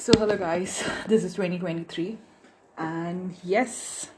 So, hello guys, this is 2023, and yes,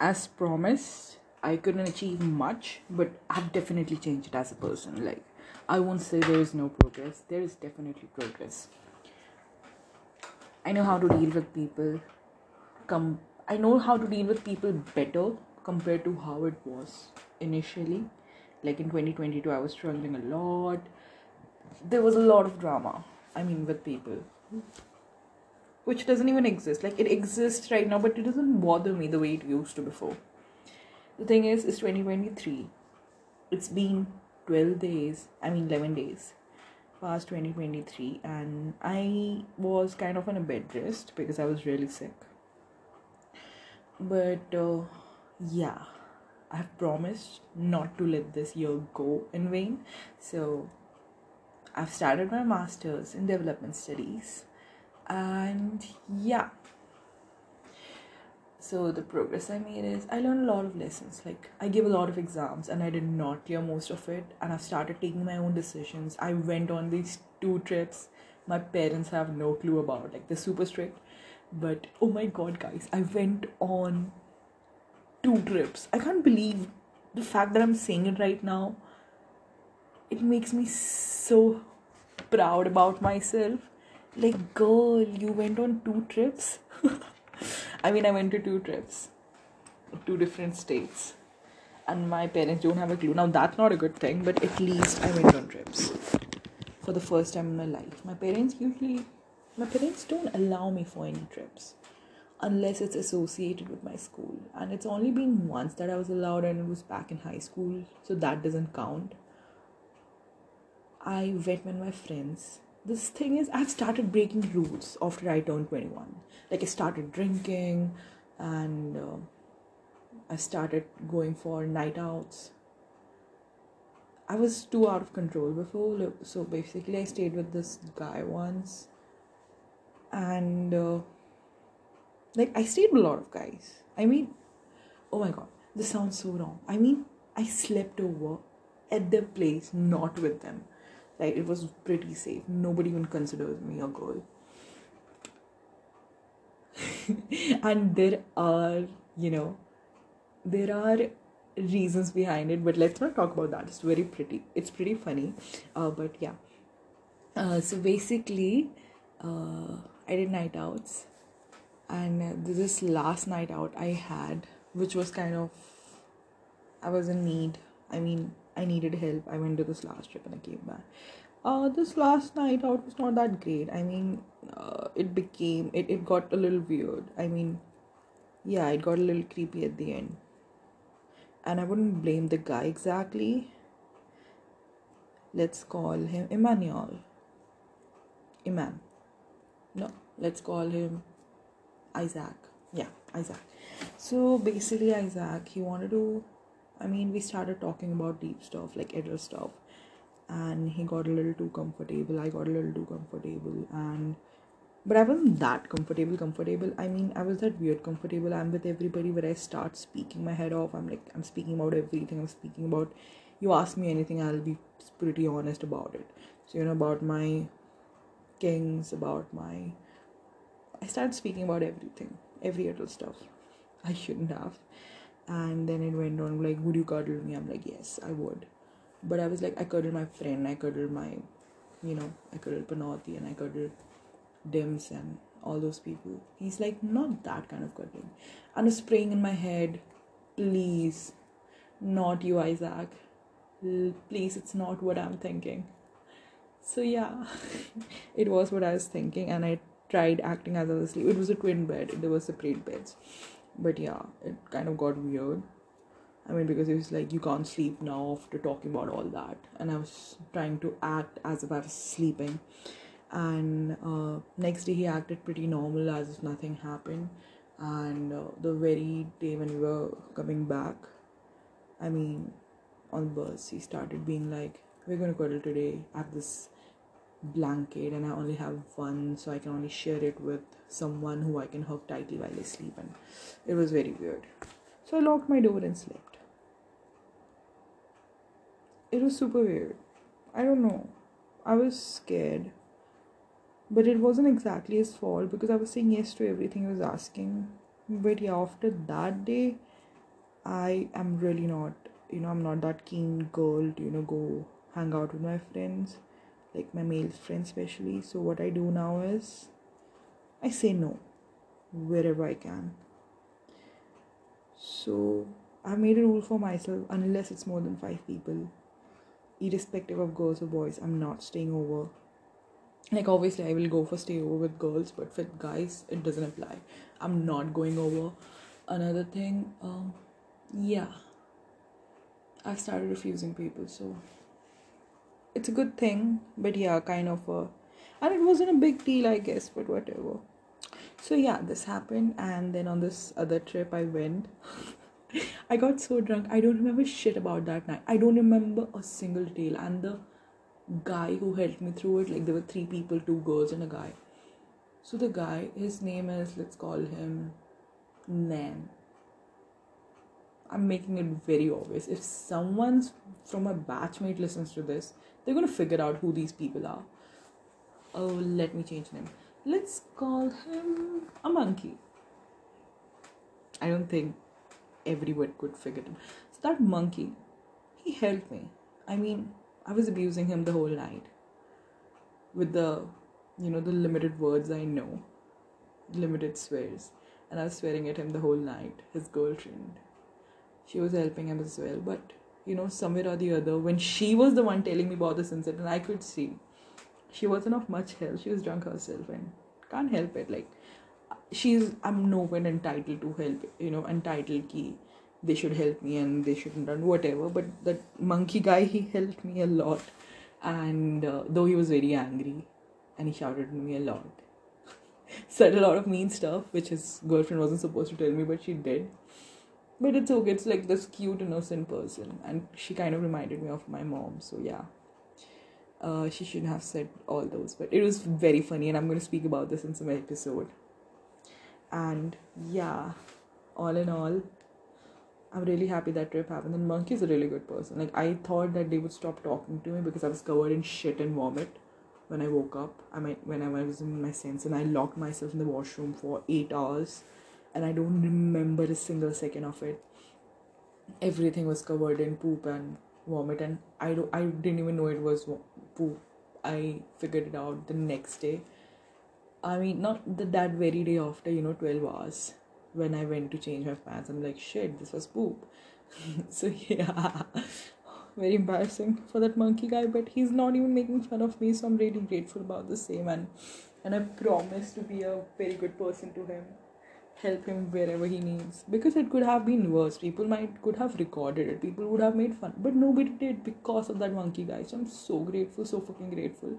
as promised, I couldn't achieve much, but I've definitely changed as a person. Like, I won't say there is no progress, there is definitely progress. I know how to deal with people, come, I know how to deal with people better compared to how it was initially. Like in 2022, I was struggling a lot. There was a lot of drama, I mean, with people which doesn't even exist. Like it exists right now, but it doesn't bother me the way it used to before. The thing is, it's 2023. It's been 12 days, I mean 11 days past 2023, and I was kind of on a bed rest because I was really sick. But uh, yeah, I have promised not to let this year go in vain. So I've started my master's in development studies and yeah. So the progress i made is i learned a lot of lessons. Like i gave a lot of exams and i did not clear most of it. And i've started taking my own decisions. I went on these two trips. My parents have no clue about like they're super strict. But oh my god guys i went on two trips. I can't believe the fact that i'm saying it right now. It makes me so proud about myself like, girl, you went on two trips? I mean, I went to two trips, two different states, and my parents don't have a clue. Now, that's not a good thing, but at least I went on trips for the first time in my life. My parents usually, my parents don't allow me for any trips unless it's associated with my school. And it's only been once that I was allowed, and it was back in high school, so that doesn't count. I went with my friends this thing is I've started breaking rules after I turned 21. Like I started drinking and uh, I started going for night outs. I was too out of control before. So basically, I stayed with this guy once. And uh, like I stayed with a lot of guys. I mean, oh my god, this sounds so wrong. I mean, I slept over at their place, not with them like it was pretty safe. Nobody even considers me a girl. And there are you know there are reasons behind it but let's not talk about that. It's very pretty. It's pretty funny. Uh, but yeah. Uh, so basically uh, i did night outs. And this last night out i had which was kind of i was in need. I mean I needed help. I went to this last trip and I came back. Uh, this last night out was not that great. I mean, uh, it became, it, it got a little weird. I mean, yeah, it got a little creepy at the end. And I wouldn't blame the guy exactly. Let's call him Emmanuel. Iman. No, let's call him Isaac. Yeah, Isaac. So basically, Isaac, he wanted to I mean, we started talking about deep stuff, like adult stuff, and he got a little too comfortable. I got a little too comfortable, and but I wasn't that comfortable. Comfortable. I mean, I was that weird comfortable. I'm with everybody where I start speaking my head off. I'm like, I'm speaking about everything. I'm speaking about. You ask me anything, I'll be pretty honest about it. So you know about my kings, about my. I started speaking about everything, every adult stuff. I shouldn't have and then it went on like would you cuddle me? I'm like yes i would. But i was like i cuddled my friend i cuddled my you know i cuddled panati and i cuddled dims and all those people. He's like not that kind of cuddling. And was spraying in my head please not you isaac. Please it's not what i'm thinking. So yeah it was what i was thinking and i tried acting as i was asleep it was a twin bed there were separate beds but yeah it kind of got weird. I mean because it was like you can't sleep now after talking about all that. And i was trying to act as if i was sleeping. And uh, next day he acted pretty normal as if nothing happened. And uh, the very day when we were coming back i mean on the bus he started being like we're gonna cuddle today at this blanket and I only have one, so I can only share it with someone who I can hug tightly while I sleep. And it was very weird. So I locked my door and slept. It was super weird. I don't know. I was scared. but it wasn't exactly his fault because I was saying yes to everything he was asking. But yeah, after that day, I am really not, you know, I'm not that keen girl to, you know, go hang out with my friends, like my male friends especially. So what I do now is I say no wherever I can. So I've made a rule for myself unless it's more than five people, irrespective of girls or boys, I'm not staying over like obviously i will go for stay over with girls but with guys it doesn't apply i'm not going over another thing um yeah i've started refusing people so it's a good thing but yeah kind of a and it wasn't a big deal i guess but whatever. So yeah this happened and then on this other trip i went i got so drunk i don't remember shit about that night. I don't remember a single detail and the guy who helped me through it like there were three people two girls and a guy. So the guy his name is let's call him nan. I'm making it very obvious. If someone's from my batchmate listens to this they're to figure out who these people are oh let me change name let's call him a monkey i don't think everyone could figure him so that monkey he helped me i mean I was abusing him the whole night with the, you know, the limited words I know, limited swears. And I was swearing at him the whole night, his girlfriend. She was helping him as well. But, you know, somewhere or the other, when she was the one telling me about this incident, I could see she wasn't of much help. She was drunk herself and can't help it. Like, she's, I'm no one entitled to help, you know, entitled key they should help me and they shouldn't run whatever but that monkey guy he helped me a lot and uh, though he was very angry and he shouted at me a lot said a lot of mean stuff which his girlfriend wasn't supposed to tell me but she did but it's okay it's like this cute innocent person and she kind of reminded me of my mom so yeah uh, she shouldn't have said all those but it was very funny and i'm going to speak about this in some episode and yeah all in all I'm really happy that trip happened. And Monkey's a really good person. Like I thought that they would stop talking to me because I was covered in shit and vomit when I woke up. I mean when I was in my sense and I locked myself in the washroom for eight hours and I don't remember a single second of it. Everything was covered in poop and vomit and I don't I didn't even know it was poop. I figured it out the next day. I mean not the, that very day after, you know, 12 hours when I went to change my pants. I'm like, shit, this was poop. so yeah, very embarrassing for that monkey guy. But he's not even making fun of me, so I'm really grateful about the same. And and I promise to be a very good person to him, help him wherever he needs. Because it could have been worse. People might could have recorded it. People would have made fun, but nobody did because of that monkey guy. So I'm so grateful, so fucking grateful.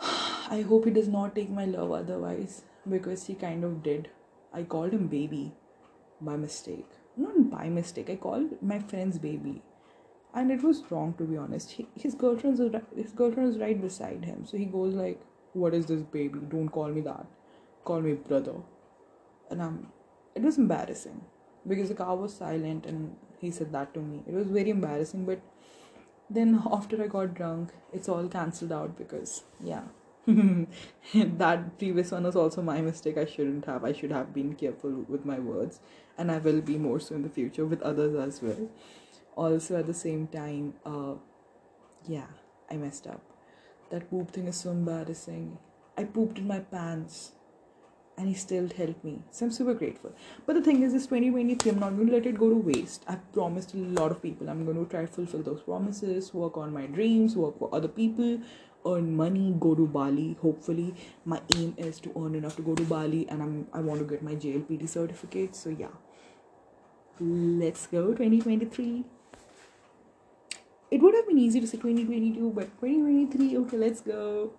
I hope he does not take my love otherwise because he kind of did. I called him baby by mistake. Not by mistake, I called my friend's baby. And it was wrong to be honest. He, his girlfriend his girlfriend right beside him. So he goes like, "What is this baby? Don't call me that. Call me brother." And I'm it was embarrassing because the car was silent and he said that to me. It was very embarrassing, but then after I got drunk, it's all cancelled out because yeah, that previous one was also my mistake. I shouldn't have. I should have been careful with my words, and I will be more so in the future with others as well. Also, at the same time, uh, yeah, I messed up. That poop thing is so embarrassing. I pooped in my pants, and he still helped me. So I'm super grateful. But the thing is, this 2023, I'm not going to let it go to waste. I've promised a lot of people. I'm going to try to fulfill those promises, work on my dreams, work for other people, earn money, go to Bali. Hopefully, my aim is to earn enough to go to Bali, and I'm I want to get my JLPT certificate. So yeah, let's go 2023. It would have been easy to say 2022, but 2023. Okay, let's go.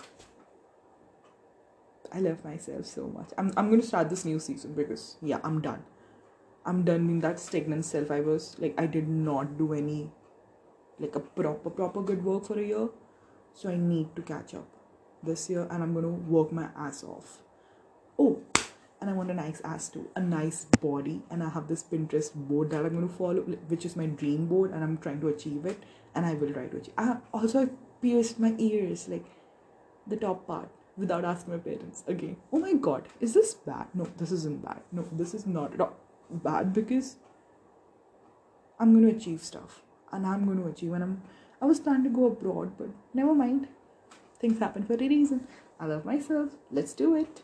I love myself so much. I'm I'm gonna start this new season because yeah, I'm done. I'm done in that stagnant self. I was like I did not do any like a proper proper good work for a year so I need to catch up this year and I'm to work my ass off. Oh, and I want a nice ass too, a nice body. And I have this Pinterest board that I'm going to follow, which is my dream board, and I'm trying to achieve it. And I will try to achieve. I also I pierced my ears, like the top part. Without asking my parents again. Oh my god, is this bad? No, this isn't bad. No, this is not at all bad because I'm going to achieve stuff and I'm going to achieve. And I'm, I was planning to go abroad, but never mind. Things happen for a reason. I love myself. Let's do it.